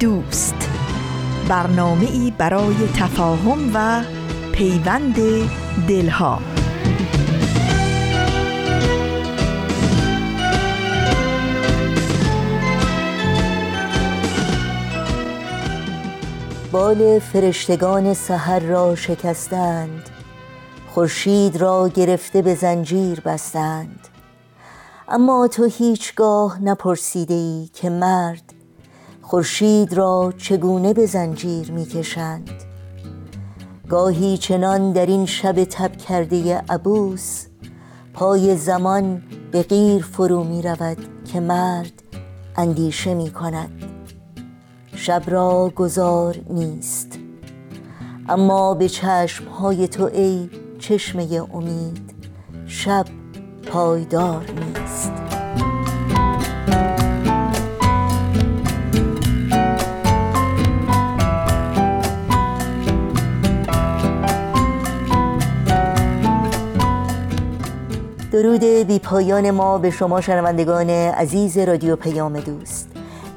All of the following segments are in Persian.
دوست. برنامه ای برای تفاهم و پیوند دلها. بال فرشتگان سحر را شکستند. خورشید را گرفته به زنجیر بستند. اما تو هیچگاه نپرسیده ای که مرد خورشید را چگونه به زنجیر می‌کشند؟ گاهی چنان در این شب تب کرده عبوس پای زمان به غیر فرو می رود که مرد اندیشه می کند شب را گذار نیست. اما به چشم های تو ای چشمه امید شب پایدار نیست. درود بی پایان ما به شما شنوندگان عزیز رادیو پیام دوست.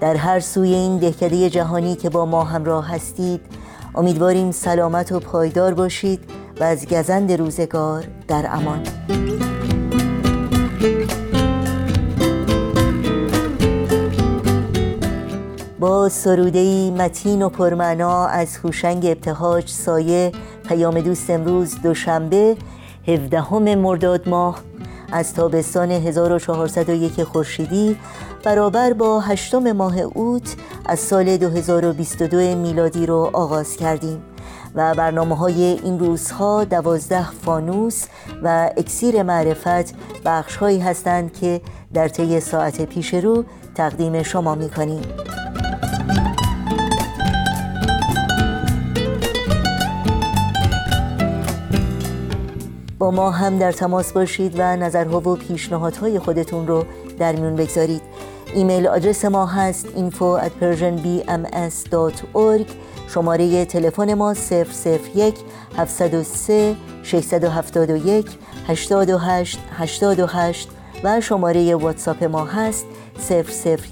در هر سوی این دهکده جهانی که با ما همراه هستید امیدواریم سلامت و پایدار باشید و از گزند روزگار در امان. با سرودهی متین و پرمعنا از هوشنگ ابتهاج سایه پیام دوست امروز دوشنبه 17 مرداد ماه از تابستان 1401 خورشیدی برابر با هشتم ماه اوت از سال 2022 میلادی رو آغاز کردیم و برنامه های این روزها دوازده فانوس و اکسیر معرفت بخش هستند که در طی ساعت پیش رو تقدیم شما می کنیم. ما هم در تماس باشید و نظرها و پیشنهادهای خودتون رو در میون بگذارید. ایمیل آدرس ما هست info at persianbms.org شماره تلفن ما 001 703 671 828 828 و شماره واتساپ ما هست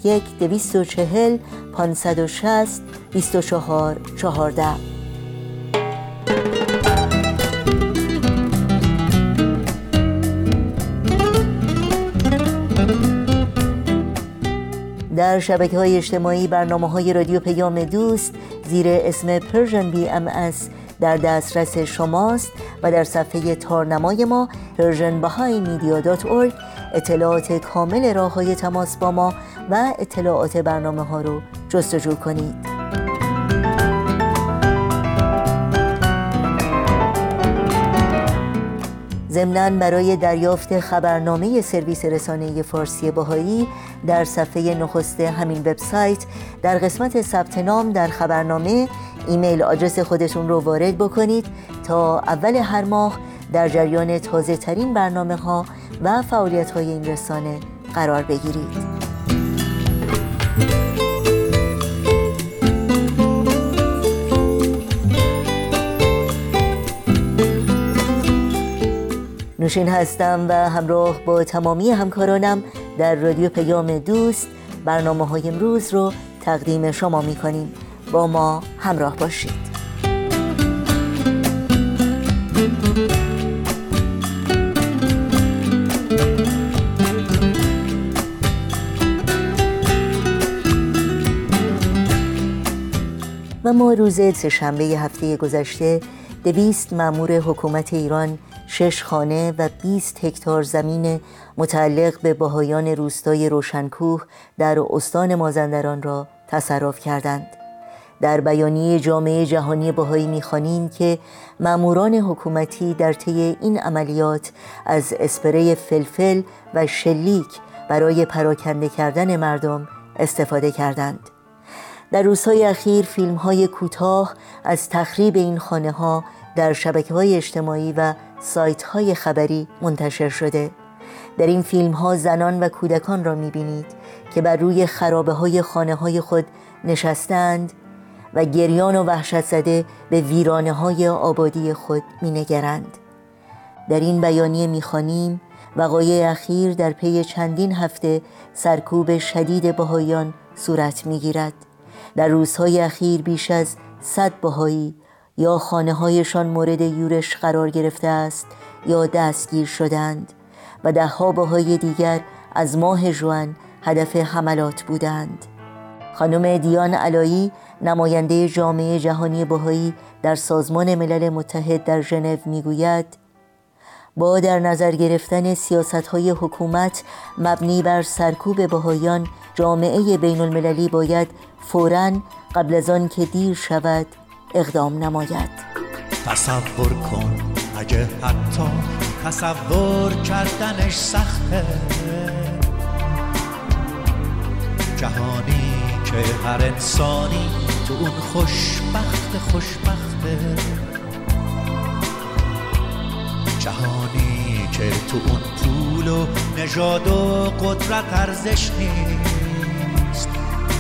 001 240 560 24 14 در شبکه های اجتماعی برنامه های رادیو پیام دوست زیر اسم Persian BMS در دسترس شماست و در صفحه تارنمای ما Persian اطلاعات کامل راه های تماس با ما و اطلاعات برنامه ها رو جستجو کنید. ضمنا برای دریافت خبرنامه سرویس رسانه فارسی بهایی در صفحه نخست همین وبسایت در قسمت ثبت نام در خبرنامه ایمیل آدرس خودتون رو وارد بکنید تا اول هر ماه در جریان تازه ترین برنامه ها و فعالیت های این رسانه قرار بگیرید. نوشین هستم و همراه با تمامی همکارانم در رادیو پیام دوست برنامه های امروز رو تقدیم شما می کنیم با ما همراه باشید. و ما روز سهشنبه هفته گذشته دویست مامور حکومت ایران شش خانه و 20 هکتار زمین متعلق به باهایان روستای روشنکوه در استان مازندران را تصرف کردند. در بیانیه جامعه جهانی باهایی می‌خوانیم که ماموران حکومتی در طی این عملیات از اسپری فلفل و شلیک برای پراکنده کردن مردم استفاده کردند. در روزهای اخیر فیلم های کوتاه از تخریب این خانه ها در شبکه های اجتماعی و سایت های خبری منتشر شده. در این فیلم ها زنان و کودکان را می‌بینید که بر روی خرابه های خانه های خود نشستند و گریان و وحشت زده به ویرانه های آبادی خود مینگرند. در این بیانیه می‌خوانیم وقایع اخیر در پی چندین هفته سرکوب شدید بهایان صورت می‌گیرد. در روزهای اخیر بیش از صد بهایی یا خانه هایشان مورد یورش قرار گرفته است یا دستگیر شدند و دهها بهای دیگر از ماه جوان هدف حملات بودند. خانم دیان علایی نماینده جامعه جهانی بهایی در سازمان ملل متحد در ژنو می‌گوید با در نظر گرفتن سیاست های حکومت مبنی بر سرکوب بهایان جامعه بین المللی باید فوراً قبل از آن که دیر شود اقدام نماید. تصور کن اگه حتی تصور کردنش سخته. جهانی که هر انسانی تو اون خوشبخت خوشبخته. جهانی که تو اون پول و نژاد و قدرت ارزش نیست.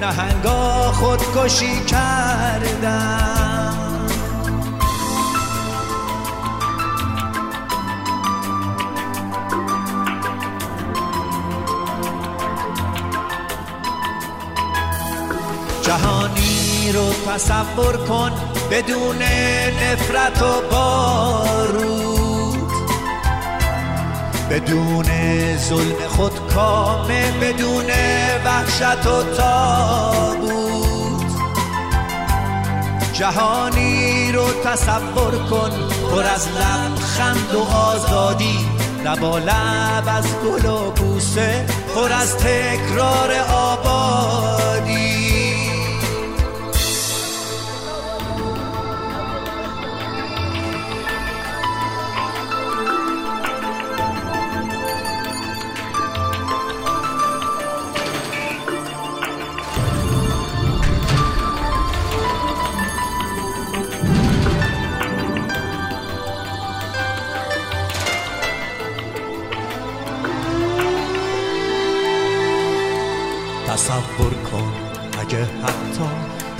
نهنگا خودکشی کردن جهانی رو تصور کن بدون نفرت و بارود بدون ظلم خود کامه بدون وحشت و تابود جهانی رو تصور کن پر از لبخند و آزادی. لبا لب از گل و بوسه پر از تکرار آبادی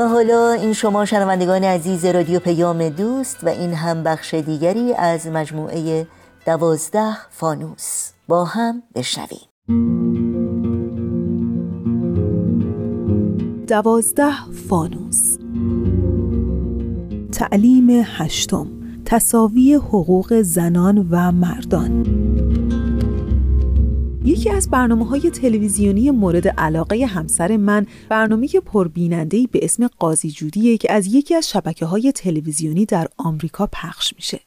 و حالا این شما شنوندگان عزیز رادیو پیام دوست و این هم بخش دیگری از مجموعه دوازده فانوس. با هم بشنویم. دوازده فانوس. تعلیم هشتم. تصاوی حقوق زنان و مردان. یکی از برنامه های تلویزیونی مورد علاقه همسر من برنامه پربیننده به اسم قاضی جودیه که از یکی از شبکه های تلویزیونی در آمریکا پخش میشه.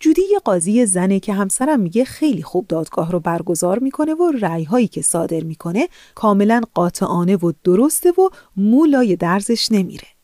جودی یه قاضی زنه که همسرم میگه خیلی خوب دادگاه رو برگزار می‌کنه و رأی هایی که صادر می‌کنه کاملا قاطعانه و درسته و مولای درزش نمیره.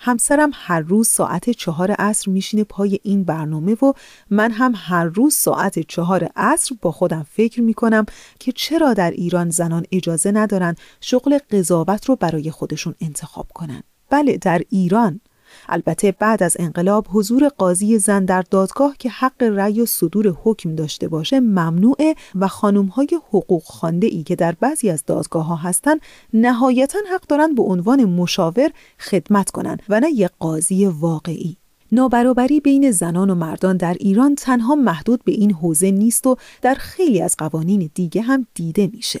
همسرم هر روز ساعت چهار عصر میشینه پای این برنامه و من هم هر روز ساعت چهار عصر با خودم فکر می‌کنم که چرا در ایران زنان اجازه ندارن شغل قضاوت رو برای خودشون انتخاب کنن. بله در ایران البته بعد از انقلاب حضور قاضی زن در دادگاه که حق رأی و صدور حکم داشته باشه ممنوعه و خانمهای حقوق خانده ای که در بعضی از دادگاه ها هستن نهایتا حق دارن به عنوان مشاور خدمت کنن و نه یک قاضی واقعی نابرابری بین زنان و مردان در ایران تنها محدود به این حوزه نیست و در خیلی از قوانین دیگه هم دیده میشه.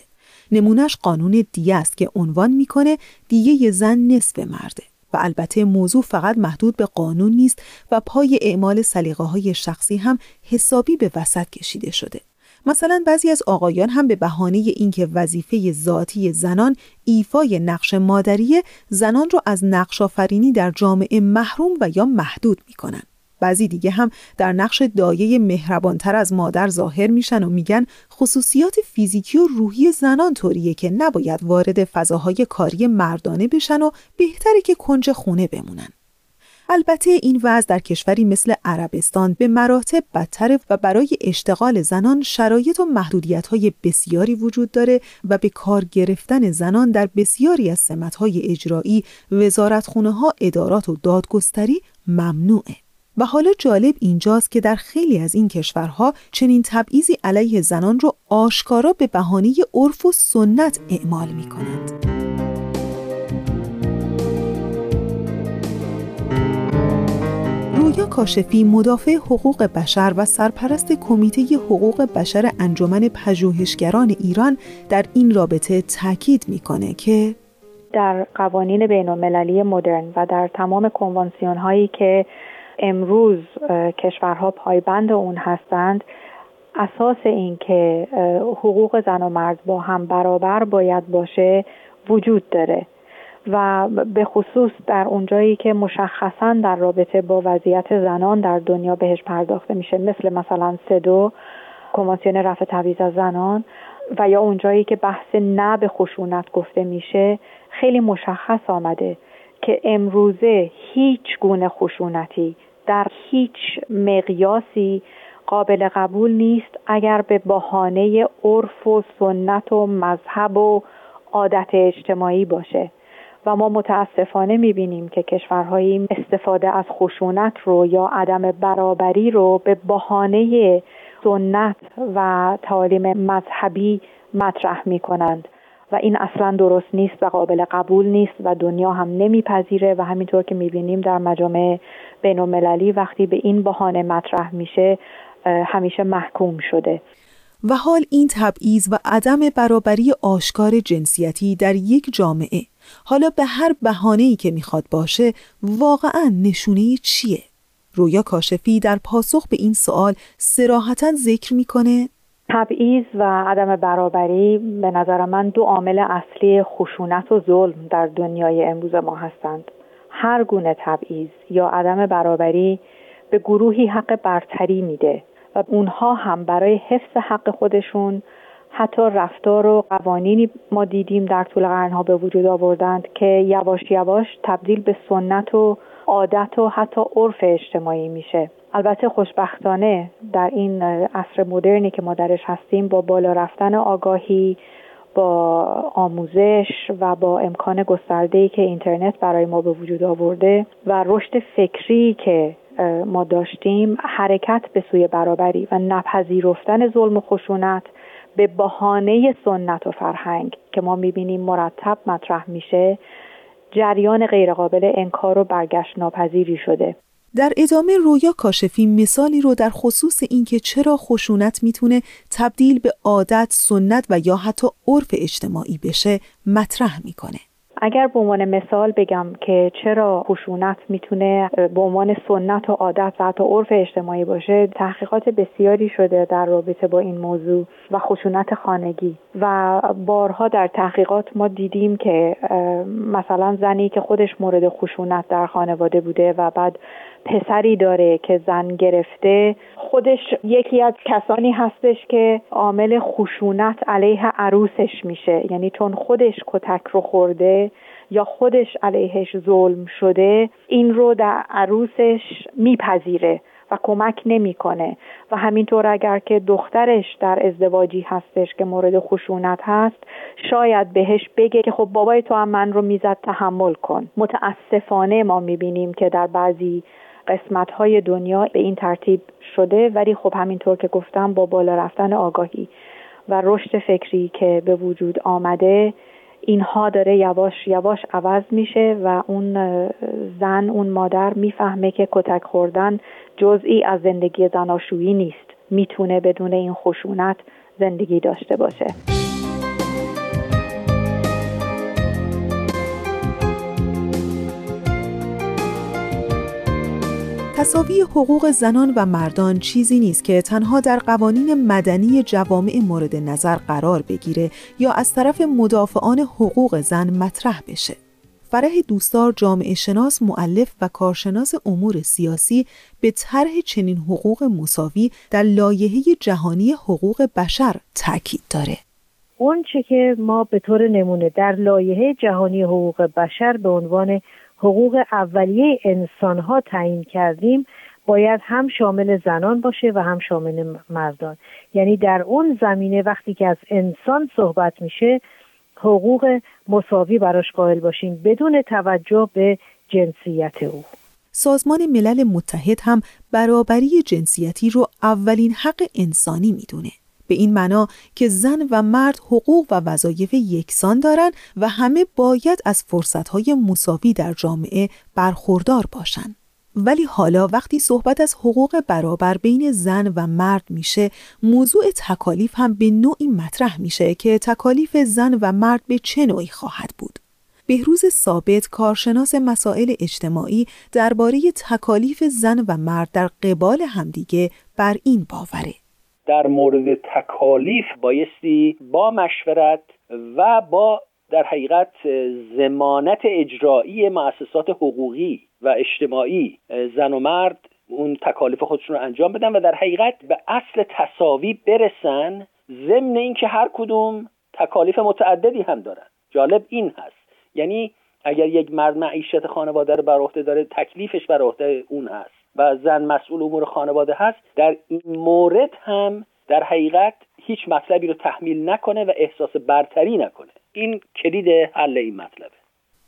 نمونش قانون دیه است که عنوان می‌کنه دیه زن نصف مرده. و البته موضوع فقط محدود به قانون نیست و پای اعمال سلیقه های شخصی هم حسابی به وسط کشیده شده. مثلا بعضی از آقایان هم به بهانه اینکه وظیفه ذاتی زنان ایفای نقش مادریه زنان را از نقش آفرینی در جامعه محروم و یا محدود می‌کنن. بعضی دیگه هم در نقش دایه مهربانتر از مادر ظاهر میشن و میگن خصوصیات فیزیکی و روحی زنان طوریه که نباید وارد فضاهای کاری مردانه بشن و بهتره که کنج خونه بمونن. البته این وضع در کشوری مثل عربستان به مراتب بدتر و برای اشتغال زنان شرایط و محدودیت های بسیاری وجود داره و به کار گرفتن زنان در بسیاری از سمتهای اجرایی، وزارتخونه ها، ادارات و دادگستری ممنوعه. و حالا جالب اینجاست که در خیلی از این کشورها چنین تبعیضی علیه زنان رو آشکارا به بهانه عرف و سنت اعمال می کنند. رویا کاشفی مدافع حقوق بشر و سرپرست کمیته حقوق بشر انجمن پژوهشگران ایران در این رابطه تاکید می‌کنه که در قوانین بین المللی مدرن و در تمام کنوانسیون هایی که امروز کشورها پایبند اون هستند. اساس این که حقوق زن و مرد با هم برابر باید باشه وجود داره. و به خصوص در اونجایی که مشخصا در رابطه با وضعیت زنان در دنیا بهش پرداخته میشه مثل مثلا سدو کنوانسیون رفع تبعیض از زنان و یا اونجایی که بحث نه به خشونت گفته میشه خیلی مشخص آمده که امروزه هیچ گونه خشونتی در هیچ مقیاسی قابل قبول نیست اگر به بهانه عرف و سنت و مذهب و عادت اجتماعی باشه. و ما متاسفانه می‌بینیم که کشورهایی استفاده از خشونت رو یا عدم برابری رو به بهانه سنت و تعالیم مذهبی مطرح می‌کنند. و این اصلا درست نیست و قابل قبول نیست و دنیا هم نمیپذیره و همینطور که می‌بینیم در مجامع بین المللی وقتی به این بهانه مطرح میشه همیشه محکوم شده و حال این تبعیض و عدم برابری آشکار جنسیتی در یک جامعه حالا به هر بهانه‌ای که می‌خواد باشه واقعا نشونه چیه؟ رویا کاشفی در پاسخ به این سوال سراحتا ذکر می‌کنه تبعیض و عدم برابری به نظر من دو عامل اصلی خشونت و ظلم در دنیای امروز ما هستند. هر گونه تبعیض یا عدم برابری به گروهی حق برتری میده و اونها هم برای حفظ حق خودشون حتی رفتار و قوانینی ما دیدیم در طول قرنها به وجود آوردند که یواش یواش تبدیل به سنت و عادت و حتی عرف اجتماعی میشه. البته خوشبختانه در این عصر مدرنی که ما درش هستیم با بالا رفتن آگاهی با آموزش و با امکان گسترده‌ای که اینترنت برای ما به وجود آورده و رشد فکری که ما داشتیم حرکت به سوی برابری و نپذیرفتن ظلم و خشونت به بهانه سنت و فرهنگ که ما می‌بینیم مرتب مطرح میشه جریان غیرقابل انکار و برگشت ناپذیری شده. در ادامه رویا کاشفی مثالی رو در خصوص اینکه چرا خشونت می‌تونه تبدیل به عادت، سنت و یا حتی عرف اجتماعی بشه مطرح می‌کنه. اگر به عنوان مثال بگم که چرا خشونت می‌تونه به عنوان سنت و عادت و حتی عرف اجتماعی باشه تحقیقات بسیاری شده در رابطه با این موضوع و خشونت خانگی. و بارها در تحقیقات ما دیدیم که مثلا زنی که خودش مورد خشونت در خانواده بوده و بعد پسری داره که زن گرفته خودش یکی از کسانی هستش که عامل خشونت علیه عروسش میشه. یعنی چون خودش کتک رو خورده یا خودش علیهش ظلم شده این رو در عروسش میپذیره و کمک نمی‌کنه. و همینطور اگر که دخترش در ازدواجی هستش که مورد خشونت هست شاید بهش بگه که خب بابای تو هم من رو می‌زد تحمل کن. متاسفانه ما می‌بینیم که در بعضی قسمت های دنیا به این ترتیب شده ولی خب همینطور که گفتم با بالا رفتن آگاهی و رشد فکری که به وجود آمده اینها داره یواش یواش عوض میشه و اون زن اون مادر می‌فهمه که کتک خوردن جزئی از زندگی زناشویی نیست. می‌تونه بدون این خشونت زندگی داشته باشه. تصاوی حقوق زنان و مردان چیزی نیست که تنها در قوانین مدنی جوامع مورد نظر قرار بگیره یا از طرف مدافعان حقوق زن مطرح بشه. فرح دوستار جامعه شناس معلف و کارشناس امور سیاسی به طرح چنین حقوق مساوی در لایحه جهانی حقوق بشر تاکید داره. اون چه که ما به طور نمونه در لایحه جهانی حقوق بشر به عنوان حقوق اولیه انسان ها تعیین کردیم باید هم شامل زنان باشه و هم شامل مردان. یعنی در اون زمینه وقتی که از انسان صحبت میشه حقوق مساوی براش قائل باشیم بدون توجه به جنسیت او. سازمان ملل متحد هم برابری جنسیتی رو اولین حق انسانی می‌دونه. به این معنا که زن و مرد حقوق و وظایف یکسان دارند و همه باید از فرصتهای مساوی در جامعه برخوردار باشند. ولی حالا وقتی صحبت از حقوق برابر بین زن و مرد میشه موضوع تکالیف هم به نوعی مطرح میشه که تکالیف زن و مرد به چه نوعی خواهد بود بهروز ثابت کارشناس مسائل اجتماعی درباره تکالیف زن و مرد در قبال همدیگه بر این باوره در مورد تکالیف بایستی با مشورت و با در حقیقت زمانت اجرایی مؤسسات حقوقی و اجتماعی زن و مرد اون تکالیف خودشون رو انجام بدن و در حقیقت به اصل تصاوی برسن ضمن اینکه هر کدوم تکالیف متعددی هم دارن. جالب این هست. یعنی اگر یک مرد معیشت خانواده رو بر عهده داره تکلیفش بر عهده اون هست. و زن مسئول امور خانواده هست در این مورد هم در حقیقت هیچ مطلبی رو تحمیل نکنه و احساس برتری نکنه این کلید حل این مطلبه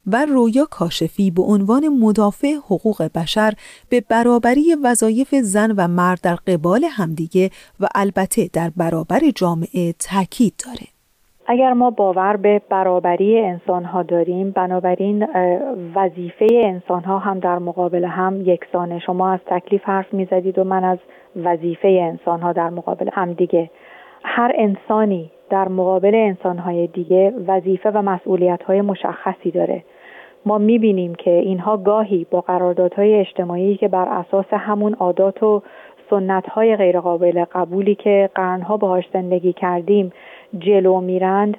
و رویا کاشفی به عنوان مدافع حقوق بشر به برابری وظایف زن و مرد در قبال همدیگه و البته در برابر جامعه تاکید داره. اگر ما باور به برابری انسان ها داریم بنابراین وظیفه انسان ها هم در مقابل هم یکسانه. شما از تکلیف حرف می‌زدید و من از وظیفه انسان ها در مقابل هم دیگه. هر انسانی در مقابل انسان های دیگه وظیفه و مسئولیت های مشخصی داره. ما می‌بینیم که اینها گاهی با قراردادهای اجتماعی که بر اساس همون عادات و سنت های غیرقابل قبولی که قرنها باهاش زندگی کردیم جلو میرند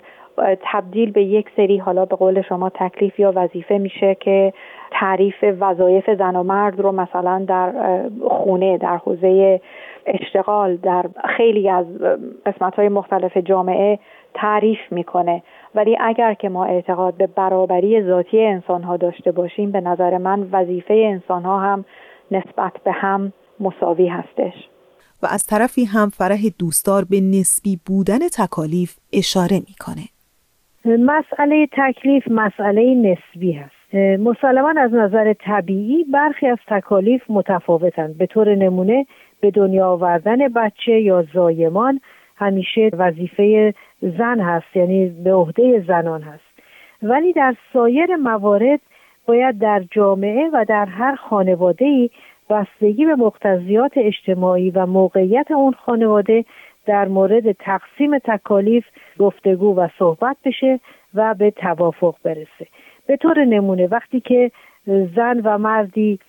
تبدیل به یک سری حالا به قول شما تکلیف یا وظیفه میشه که تعریف وظایف زن و مرد رو مثلا در خونه در حوزه اشتغال در خیلی از قسمت های مختلف جامعه تعریف می‌کنه. ولی اگر که ما اعتقاد به برابری ذاتی انسان ها داشته باشیم به نظر من وظیفه انسان ها هم نسبت به هم مساوی هستش. و از طرفی هم فرح دوستدار به نسبی بودن تکالیف اشاره می‌کنه. مسئله تکلیف مسئله نسبی هست. مسلما از نظر طبیعی برخی از تکالیف متفاوتند به طور نمونه به دنیا آوردن بچه یا زایمان همیشه وظیفه زن هست یعنی به عهده زنان هست. ولی در سایر موارد باید در جامعه و در هر خانواده بستگی به مقتضیات اجتماعی و موقعیت اون خانواده در مورد تقسیم تکالیف گفتگو و صحبت بشه و به توافق برسه. به طور نمونه وقتی که زن و مردی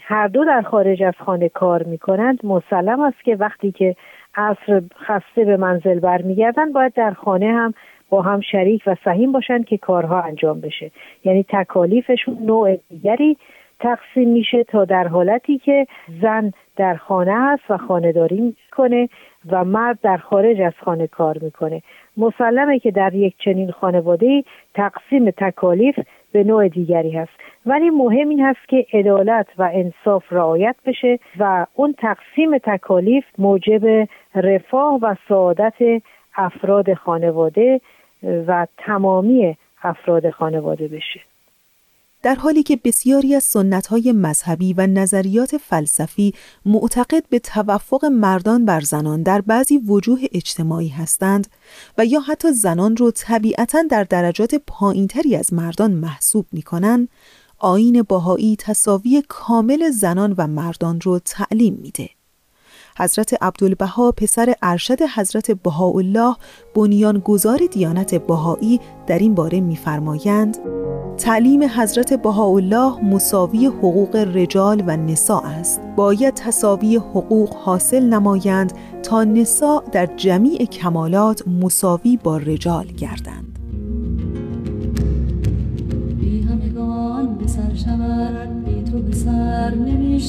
هر دو در خارج از خانه کار می‌کنند مسلم است که وقتی که عصر خسته به منزل برمیگردن باید در خانه هم با هم شریک و سهیم باشند که کارها انجام بشه. یعنی تکالیفشون نوع دیگری تقسیم میشه تا در حالتی که زن در خانه هست و خانهداری می‌کنه و مرد در خارج از خانه کار می‌کنه. مسلمه که در یک چنین خانواده تقسیم تکالیف به نوع دیگری هست. ولی مهم این هست که عدالت و انصاف رعایت بشه و اون تقسیم تکالیف موجب رفاه و سعادت افراد خانواده و تمامی افراد خانواده بشه. در حالی که بسیاری از های مذهبی و نظریات فلسفی معتقد به توفق مردان بر زنان در بعضی وجوه اجتماعی هستند و یا حتی زنان رو طبیعتا در درجات پایینتری از مردان محسوب می کنند، آین باهایی تصاوی کامل زنان و مردان رو تعلیم میده. حضرت عبدالبها پسر ارشد حضرت بهاءالله بنیانگذار دیانت بهایی در این باره می‌فرمایند تعلیم حضرت بهاءالله مساوی حقوق رجال و نساء است. باید تساوی حقوق حاصل نمایند تا نساء در جمیع کمالات مساوی با رجال گردند. بی همگان به سر شود بی تو به سر نمی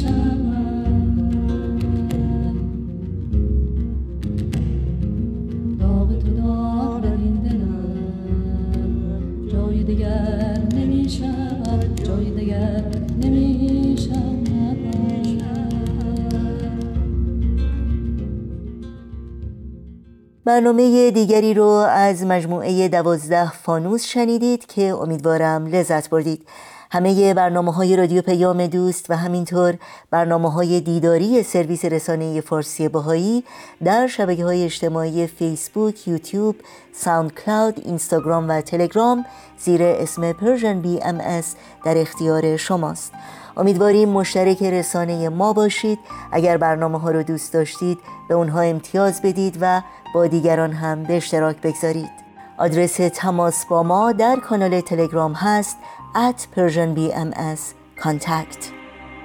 برنامه دیگری رو از مجموعه دوازده فانوس شنیدید که امیدوارم لذت بردید. همه برنامه های رادیو پیام دوست و همینطور برنامه های دیداری سرویس رسانه فارسی بهایی در شبکه های اجتماعی فیسبوک، یوتیوب، SoundCloud، اینستاگرام و تلگرام زیر اسم Persian BMS در اختیار شماست. امیدواریم مشترک رسانه ما باشید. اگر برنامه ها رو دوست داشتید به اونها امتیاز بدید و با دیگران هم به اشتراک بگذارید. آدرس تماس با ما در کانال تلگرام هست at persianbms contact.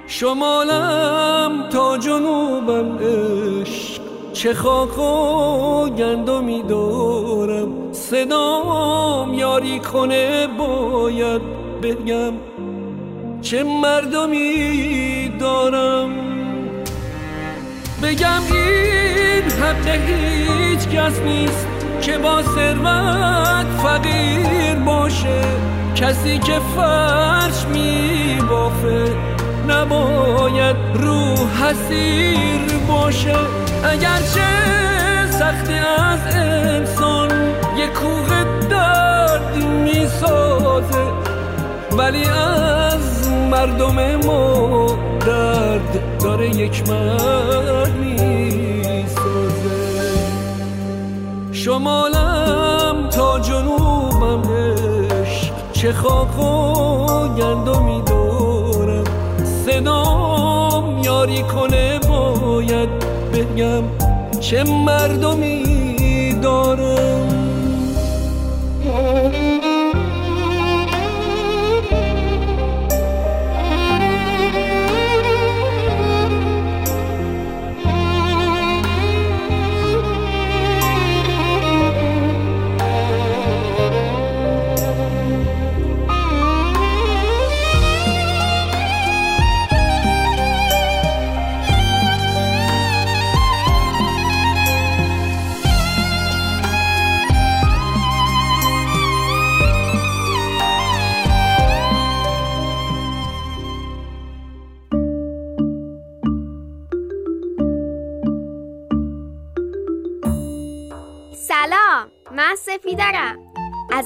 شمالم تا جنوبم عشق چه خاک و گندمی دارم. صدام یاری کنه باید بگم چه مردمی دارم. بگم این حق هیچ کس نیست. که با ثروت فقیر باشه. کسی که فرش می بافه نباید رو حسیر باشه. اگرچه سختی از انسان یه کوه درد می سازه ولی از مردم ما درد داره یک مرد می شمالم تا جنوبم چه خاک و گندمی دارم صدام یاری کنه باید بگم چه مردمی دارم.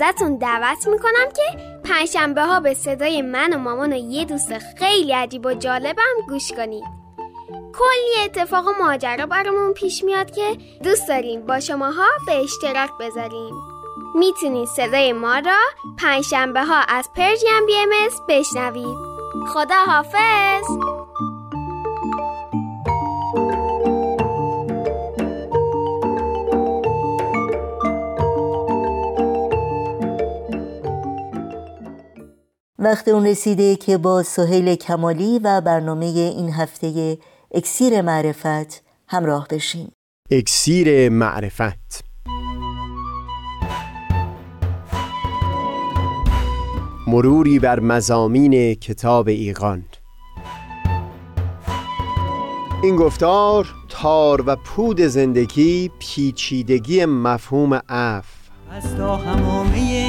ازتون دعوت می‌کنم که پنجشنبه ها به صدای من و مامان و یه دوست خیلی عجیب و جالبم گوش کنید. کلی اتفاق و ماجرا برامون پیش میاد که دوست داریم با شماها به اشتراک بذاریم. می‌تونید صدای ما را پنجشنبه ها از پرژیم بی ام بشنوید. خدا حافظ وقت اون رسیده که با سهیل کمالی و برنامه این هفته اکسیر معرفت همراه بشیم. اکسیر معرفت. مروری بر مزامین کتاب ایقان این گفتار تار و پود زندگی پیچیدگی مفهوم اف از تا همامه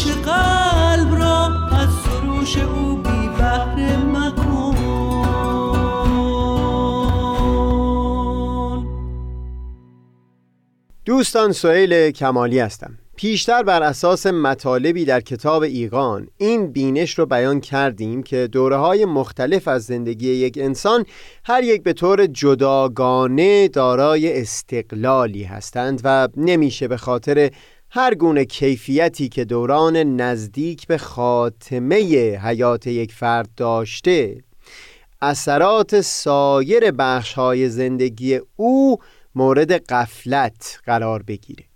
گوش قلب را از سروش او بی بهره مکن. دوستان سئیل کمالی هستم. پیشتر بر اساس مطالبی در کتاب ایقان این بینش رو بیان کردیم که دوره های مختلف از زندگی یک انسان هر یک به طور جداگانه دارای استقلالی هستند و نمیشه به خاطر هر گونه کیفیتی که دوران نزدیک به خاتمه حیات یک فرد داشته اثرات سایر بخش های زندگی او مورد قفلت قرار بگیره.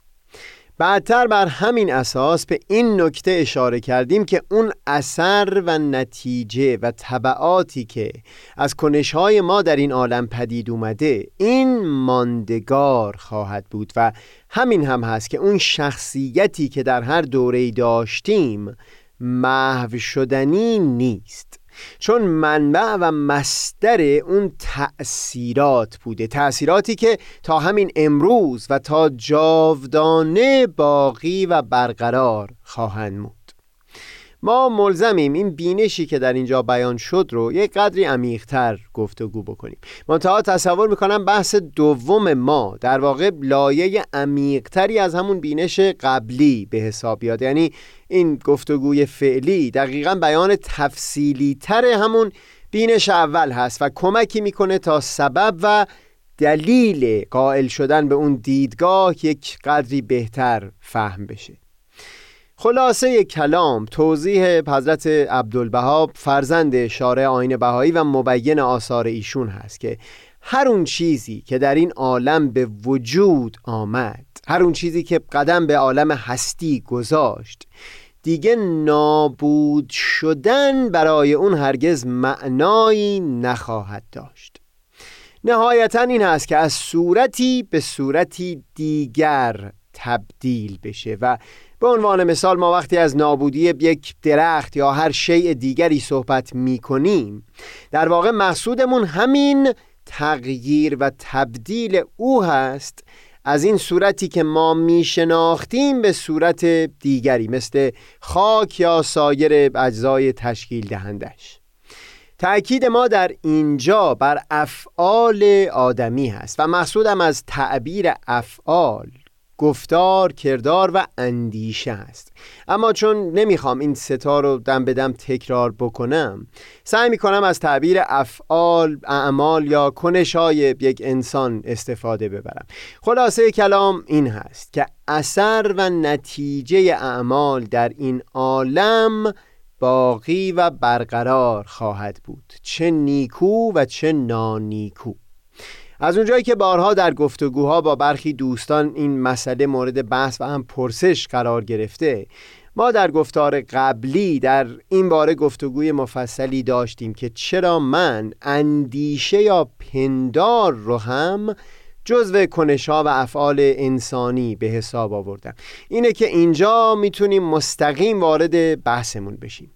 بعدتر بر همین اساس به این نکته اشاره کردیم که اون اثر و نتیجه و طبعاتی که از کنشهای ما در این عالم پدید اومده این ماندگار خواهد بود و همین هم هست که اون شخصیتی که در هر دوره داشتیم محو شدنی نیست. چون منبع و مستر اون تأثیرات بوده تأثیراتی که تا همین امروز و تا جاودانه باقی و برقرار خواهند بود ما ملزمیم این بینشی که در اینجا بیان شد رو یک قدری عمیقتر گفتگو بکنیم. منتها تصور می‌کنم بحث دوم ما در واقع لایه عمیقتری از همون بینش قبلی به حساب بیاد. یعنی این گفتگوی فعلی دقیقا بیان تفصیلی تر همون بینش اول هست و کمکی می‌کنه تا سبب و دلیل قائل شدن به اون دیدگاه یک قدری بهتر فهم بشه. خلاصه کلام توضیح حضرت عبدالبها فرزند شارع آین بهایی و مبین آثار ایشون هست که هر اون چیزی که در این عالم به وجود آمد هر اون چیزی که قدم به عالم هستی گذاشت دیگه نابود شدن برای اون هرگز معنایی نخواهد داشت. نهایتا این هست که از صورتی به صورتی دیگر تبدیل بشه و به عنوان مثال ما وقتی از نابودی یک درخت یا هر شیء دیگری صحبت می کنیم در واقع مقصودمون همین تغییر و تبدیل او هست از این صورتی که ما می شناختیم به صورت دیگری مثل خاک یا سایر اجزای تشکیل دهندش. تأکید ما در اینجا بر افعال آدمی هست و مقصودم از تعبیر افعال. گفتار، کردار و اندیشه است. اما چون نمی‌خوام این ستا رو دم به دم تکرار بکنم سعی می‌کنم از تعبیر افعال، اعمال یا کنش های یک انسان استفاده ببرم. خلاصه کلام این هست که اثر و نتیجه اعمال در این عالم باقی و برقرار خواهد بود. چه نیکو و چه نانیکو. از اونجایی که بارها در گفتگوها با برخی دوستان این مسئله مورد بحث و هم پرسش قرار گرفته ما در گفتار قبلی در این باره گفتگوی مفصلی داشتیم که چرا من اندیشه یا پندار رو هم جزو کنشها و افعال انسانی به حساب آوردم. اینه که اینجا می‌تونیم مستقیم وارد بحثمون بشیم.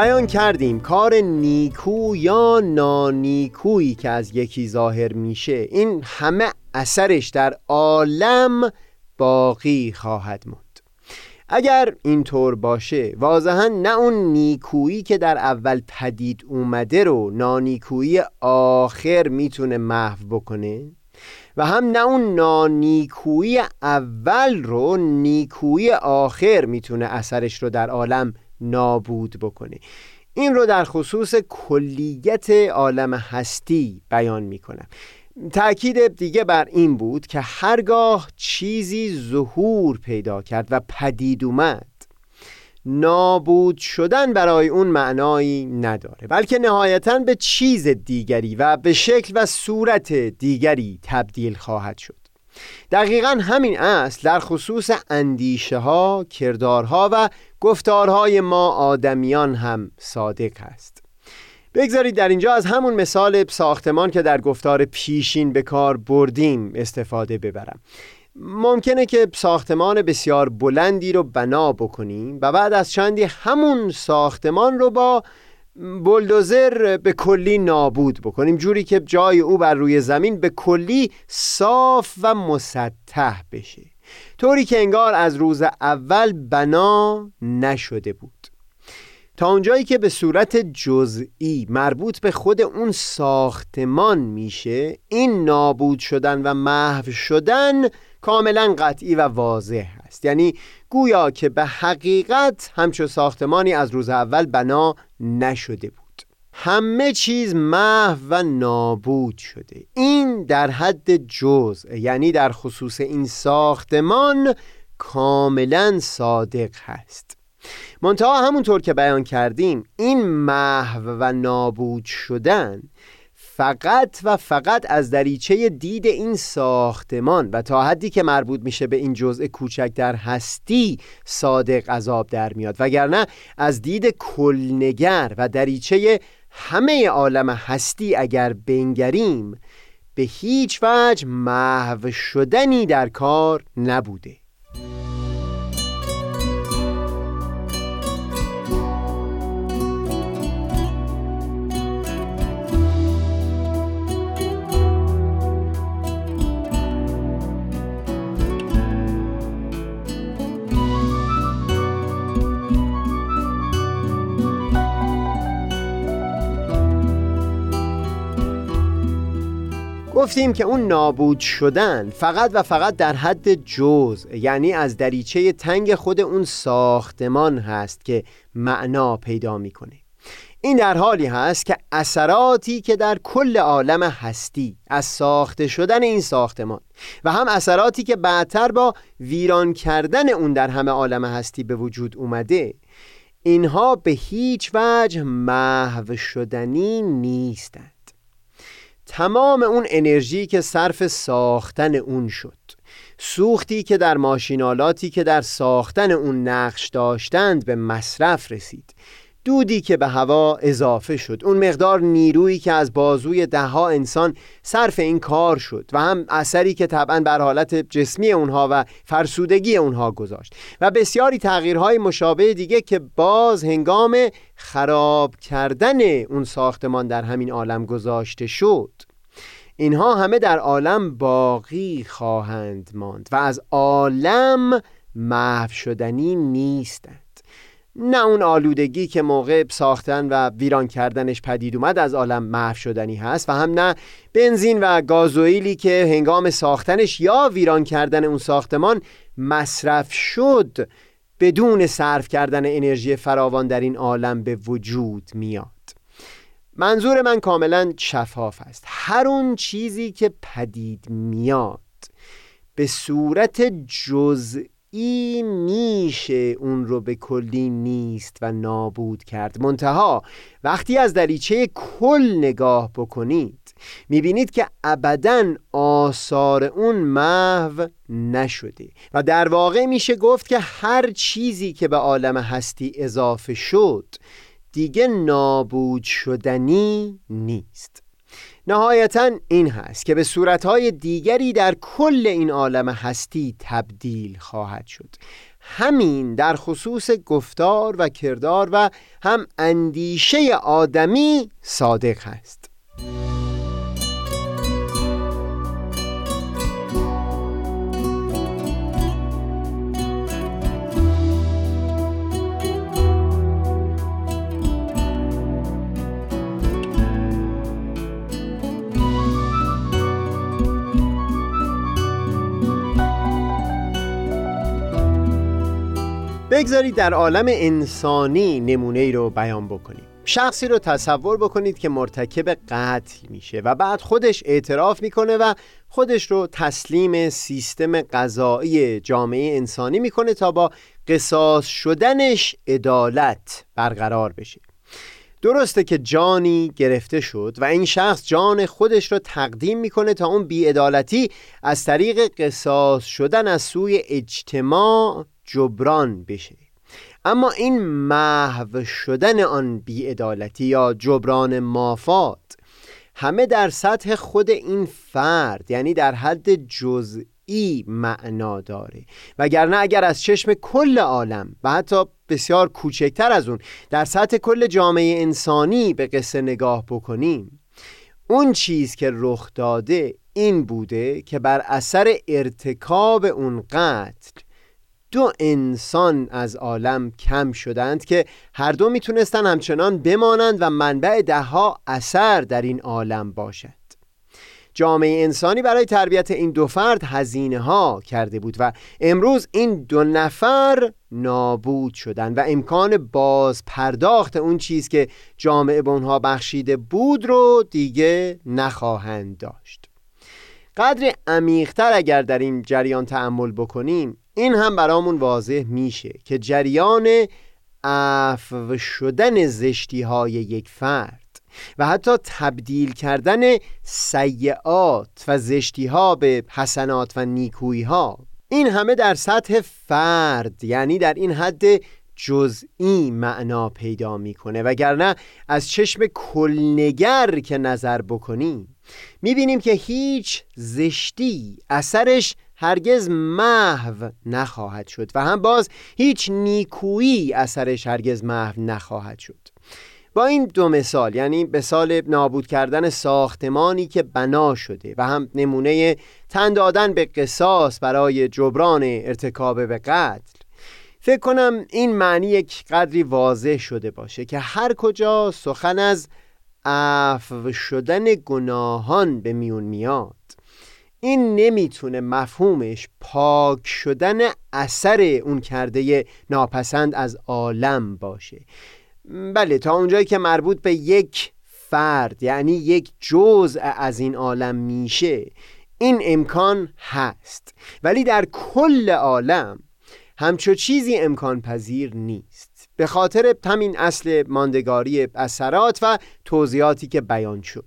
بیان کردیم کار نیکو یا نانیکویی که از یکی ظاهر میشه. این همه اثرش در عالم باقی خواهد موند. اگر اینطور باشه واضحا نه اون نیکویی که در اول پدید اومده رو نانیکویی آخر می‌تونه محو بکنه و هم نه اون نانیکویی اول رو نیکویی آخر می‌تونه اثرش رو در عالم نابود بکنه. این رو در خصوص کلیت عالم هستی بیان می کنم تأکید دیگه بر این بود که هرگاه چیزی ظهور پیدا کرد و پدید اومد نابود شدن برای اون معنایی نداره بلکه نهایتا به چیز دیگری و به شکل و صورت دیگری تبدیل خواهد شد. دقیقا همین اصل در خصوص اندیشه ها، کردارها و گفتارهای ما آدمیان هم صادق است. بگذارید در اینجا از همون مثال ساختمان که در گفتار پیشین به کار بردیم استفاده ببرم. ممکنه که ساختمان بسیار بلندی رو بنا بکنیم و بعد از چندی همون ساختمان رو با بلدوزر به کلی نابود بکنیم. جوری که جای او بر روی زمین به کلی صاف و مسطح بشه. طوری که انگار از روز اول بنا نشده بود. تا اونجایی که به صورت جزئی مربوط به خود اون ساختمان میشه این نابود شدن و محو شدن کاملا قطعی و واضح است. یعنی گویا که به حقیقت همچون ساختمانی از روز اول بنا نشده بود. همه چیز محو و نابود شده. این در حد جزء یعنی در خصوص این ساختمان کاملا صادق هست. منتها همونطور که بیان کردیم این محو و نابود شدن فقط و فقط از دریچه دید این ساختمان و تا حدی که مربوط میشه به این جزء کوچک در هستی صادق عذاب در میاد. وگرنه از دید کلنگر و دریچه همه عالم هستی اگر بنگریم به هیچ وجه محو شدنی در کار نبوده. گفتیم که اون نابود شدن فقط و فقط در حد جز یعنی از دریچه تنگ خود اون ساختمان هست که معنا پیدا می‌کنه. این در حالی هست که اثراتی که در کل عالم هستی از ساخته شدن این ساختمان و هم اثراتی که بعدتر با ویران کردن اون در همه عالم هستی به وجود اومده اینها به هیچ وجه محو شدنی نیستند تمام اون انرژی که صرف ساختن اون شد. سوختی که در ماشینالاتی که در ساختن اون نقش داشتند به مصرف رسید. دودی که به هوا اضافه شد. اون مقدار نیرویی که از بازوی دهها انسان صرف این کار شد و هم اثری که طبعا بر حالت جسمی اونها و فرسودگی اونها گذاشت. و بسیاری تغییرهای مشابه دیگه که باز هنگام خراب کردن اون ساختمان در همین عالم گذاشته شد. اینها همه در عالم باقی خواهند ماند و از عالم محو شدنی نیستند. نه اون آلودگی که موقع ساختن و ویران کردنش پدید اومد از عالم محو شدنی هست و هم نه بنزین و گازوئیلی که هنگام ساختنش یا ویران کردن اون ساختمان مصرف شد بدون صرف کردن انرژی فراوان در این عالم به وجود میاد. منظور من کاملا شفاف است. هر اون چیزی که پدید میاد به صورت جزئی ای میشه اون رو به کلی نیست و نابود کرد. منتها وقتی از دریچه کل نگاه بکنید می‌بینید که ابدا آثار اون محو نشده و در واقع میشه گفت که هر چیزی که به عالم هستی اضافه شد دیگه نابود شدنی نیست. نهایتا این هست که به صورتهای دیگری در کل این عالم هستی تبدیل خواهد شد. همین در خصوص گفتار و کردار و هم اندیشه آدمی صادق هست. بگذارید در عالم انسانی نمونه ای رو بیان بکنیم. شخصی رو تصور بکنید که مرتکب قتل میشه و بعد خودش اعتراف می‌کنه و خودش رو تسلیم سیستم قضایی جامعه انسانی می‌کنه تا با قصاص شدنش عدالت برقرار بشه. درسته که جانی گرفته شد و این شخص جان خودش رو تقدیم می‌کنه تا اون بیعدالتی از طریق قصاص شدن از سوی اجتماع جبران بشه. اما این محو شدن آن بیعدالتی یا جبران مافات همه در سطح خود این فرد یعنی در حد جزئی معنا داره. وگرنه اگر از چشم کل عالم و حتی بسیار کوچکتر از اون در سطح کل جامعه انسانی به قصه نگاه بکنیم اون چیز که رخ داده این بوده که بر اثر ارتکاب اون قتل دو انسان از عالم کم شدند که هر دو می‌تونستن همچنان بمانند و منبع دهها اثر در این عالم باشد. جامعه انسانی برای تربیت این دو فرد هزینه ها کرده بود و امروز این دو نفر نابود شدند و امکان باز پرداخت اون چیز که جامعه به اونها بخشیده بود رو دیگه نخواهند داشت. قدر عمیقتر اگر در این جریان تأمل بکنیم این هم برامون واضح میشه که جریان عفو شدن زشتی های یک فرد و حتی تبدیل کردن سیعات و زشتی ها به حسنات و نیکویی ها این همه در سطح فرد یعنی در این حد جزئی معنا پیدا می‌کنه. وگرنه از چشم کلنگر که نظر بکنیم می‌بینیم که هیچ زشتی اثرش هرگز محو نخواهد شد و هم باز هیچ نیکویی اثرش هرگز محو نخواهد شد. با این دو مثال یعنی به سال نابود کردن ساختمانی که بنا شده و هم نمونه تن دادن به قصاص برای جبران ارتکاب به قتل فکر کنم این معنی یک قدری واضح شده باشه که هر کجا سخن از عفو شدن گناهان به میون میاد. این نمی‌تونه مفهومش پاک شدن اثر اون کرده ناپسند از عالم باشه. بله تا اونجایی که مربوط به یک فرد یعنی یک جزء از این عالم میشه این امکان هست. ولی در کل عالم همچو چیزی امکان پذیر نیست. به خاطر همین اصل ماندگاری اثرات و توضیحاتی که بیان شد.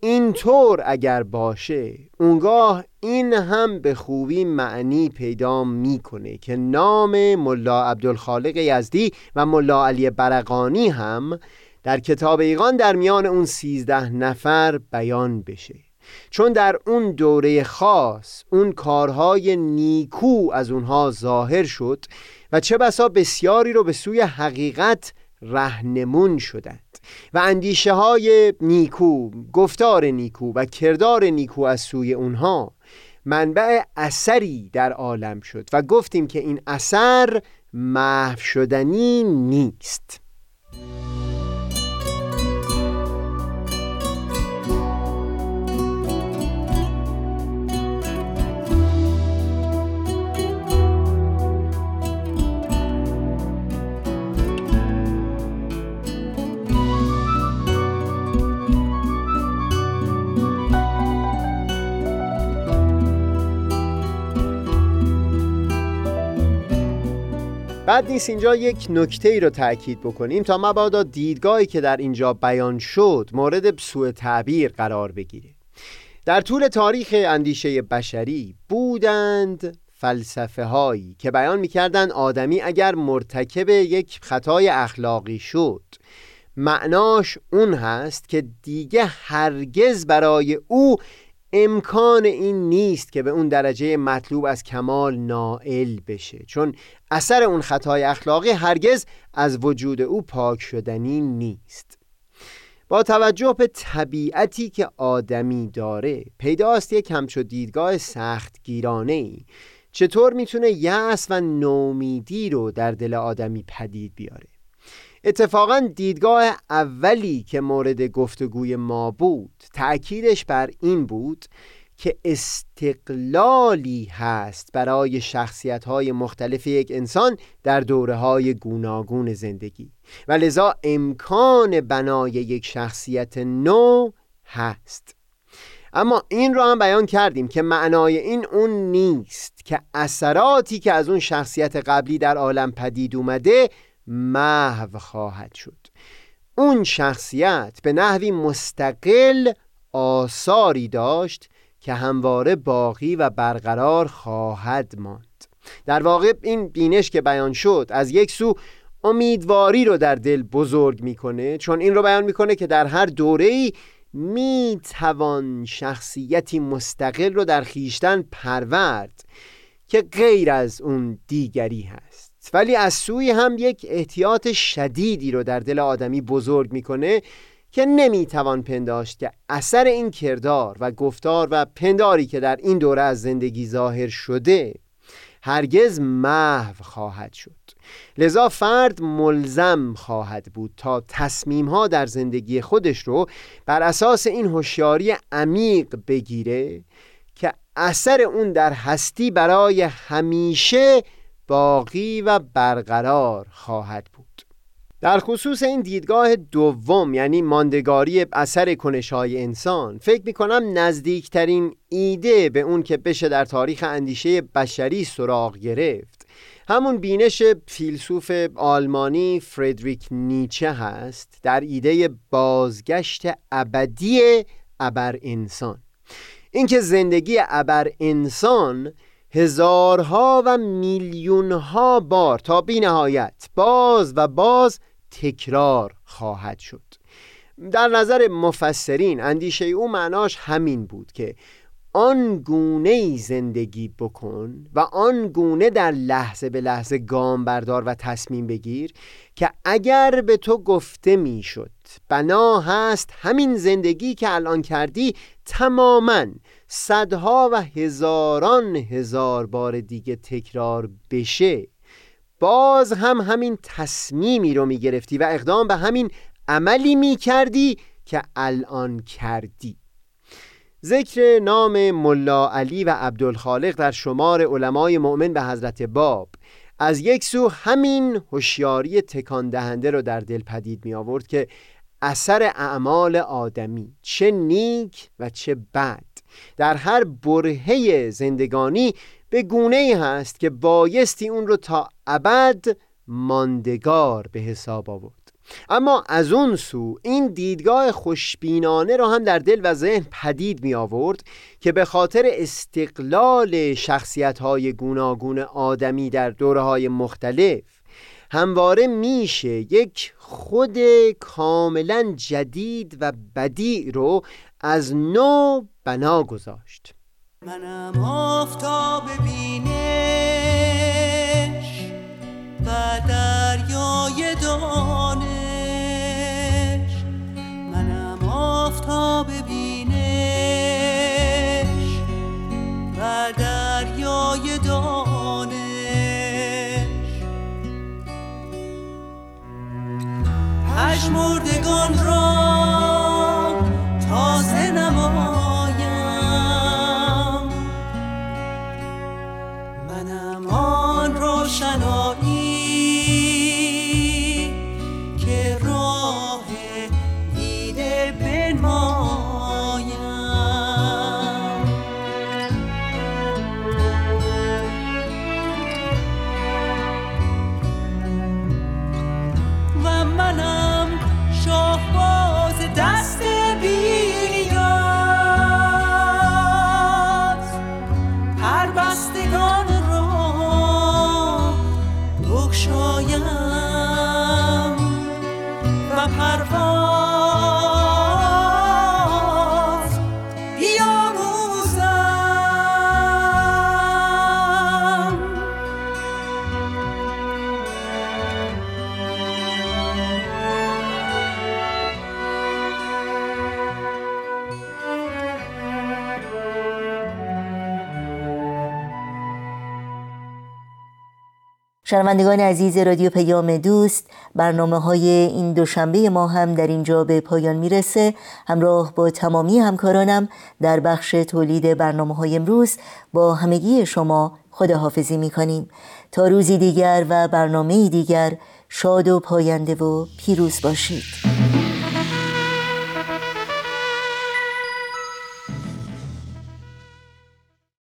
اینطور اگر باشه اونگاه این هم به خوبی معنی پیدا می‌کنه که نام ملا عبدالخالق یزدی و ملا علی برقانی هم در کتاب ایقان در میان اون سیزده نفر بیان بشه. چون در اون دوره خاص اون کارهای نیکو از اونها ظاهر شد و چه بسا بسیاری رو به سوی حقیقت رهنمون شدند و اندیشه های نیکو گفتار نیکو و کردار نیکو از سوی اونها منبع اثری در عالم شد و گفتیم که این اثر محو شدنی نیست. بعد نیست اینجا یک نکته ای رو تاکید بکنیم تا مبادا دیدگاهی که در اینجا بیان شد مورد سوء تعبیر قرار بگیره. در طول تاریخ اندیشه بشری بودند فلسفه هایی که بیان می‌کردند آدمی اگر مرتکب یک خطای اخلاقی شد. معناش اون هست که دیگه هرگز برای او امکان این نیست که به اون درجه مطلوب از کمال نائل بشه چون اثر اون خطای اخلاقی هرگز از وجود او پاک شدنی نیست. با توجه به طبیعتی که آدمی داره پیداست یک همچو دیدگاه سخت گیرانه ای چطور می‌تونه یأس و نومیدی رو در دل آدمی پدید بیاره؟ اتفاقا دیدگاه اولی که مورد گفتگوی ما بود تأکیدش بر این بود که استقلالی هست برای شخصیت های مختلف یک انسان در دوره های گوناگون زندگی. و لذا امکان بنای یک شخصیت نو هست. اما این را هم بیان کردیم که معنای این اون نیست که اثراتی که از اون شخصیت قبلی در عالم پدید اومده محو خواهد شد. اون شخصیت به نحوی مستقل آثاری داشت که همواره باقی و برقرار خواهد ماند. در واقع این بینش که بیان شد از یک سو امیدواری رو در دل بزرگ می‌کنه چون این رو بیان می‌کنه که در هر دوره ای می توان شخصیتی مستقل رو در خیشتن پرورد که غیر از اون دیگری هست. ولی از سوی هم یک احتیاط شدیدی رو در دل آدمی بزرگ می‌کنه که نمی‌توان پنداشت که اثر این کردار و گفتار و پنداری که در این دوره از زندگی ظاهر شده هرگز محو خواهد شد. لذا فرد ملزم خواهد بود تا تصمیم ها در زندگی خودش رو بر اساس این هوشیاری عمیق بگیره که اثر اون در هستی برای همیشه باقی و برقرار خواهد بود. در خصوص این دیدگاه دوم یعنی ماندگاری اثر کنشهای انسان فکر می کنم نزدیکترین ایده به اون که بشه در تاریخ اندیشه بشری سراغ گرفت. همون بینش فیلسوف آلمانی فردریک نیچه هست در ایده بازگشت ابدی ابر انسان. اینکه زندگی ابر انسان هزارها و میلیونها بار تا بی نهایت باز و باز تکرار خواهد شد. در نظر مفسرین اندیشه او معناش همین بود که آن گونه زندگی بکن و آن گونه در لحظه به لحظه گام بردار و تصمیم بگیر که اگر به تو گفته می‌شد بنا هست همین زندگی که الان کردی تماما صدها و هزاران هزار بار دیگه تکرار بشه باز هم همین تصمیمی رو می‌گرفتی و اقدام به همین عملی می‌کردی که الان کردی. ذکر نام ملا علی و عبدالخالق در شمار علمای مؤمن به حضرت باب. از یک سو همین هوشیاری تکان دهنده رو در دل پدید می آورد که اثر اعمال آدمی چه نیک و چه بد. در هر برهه زندگانی به گونه ای هست که بایستی اون رو تا ابد ماندگار به حساب آورد. اما از اون سو این دیدگاه خوشبینانه را هم در دل و ذهن پدید می آورد که به خاطر استقلال شخصیت های گوناگون آدمی در دوره های مختلف همواره میشه یک خود کاملا جدید و بدی رو از نو بنا گذاشت. منم آفتاب بینش و دریای دانش. منم آفتاب بینش و دریای دانش. پژمردگان را شنوندگان عزیز رادیو پیام دوست برنامه های این دوشنبه ما هم در اینجا به پایان می‌رسه. همراه با تمامی همکارانم در بخش تولید برنامه های امروز با همگی شما خداحافظی می‌کنیم. تا روزی دیگر و برنامه دیگر شاد و پاینده و پیروز باشید.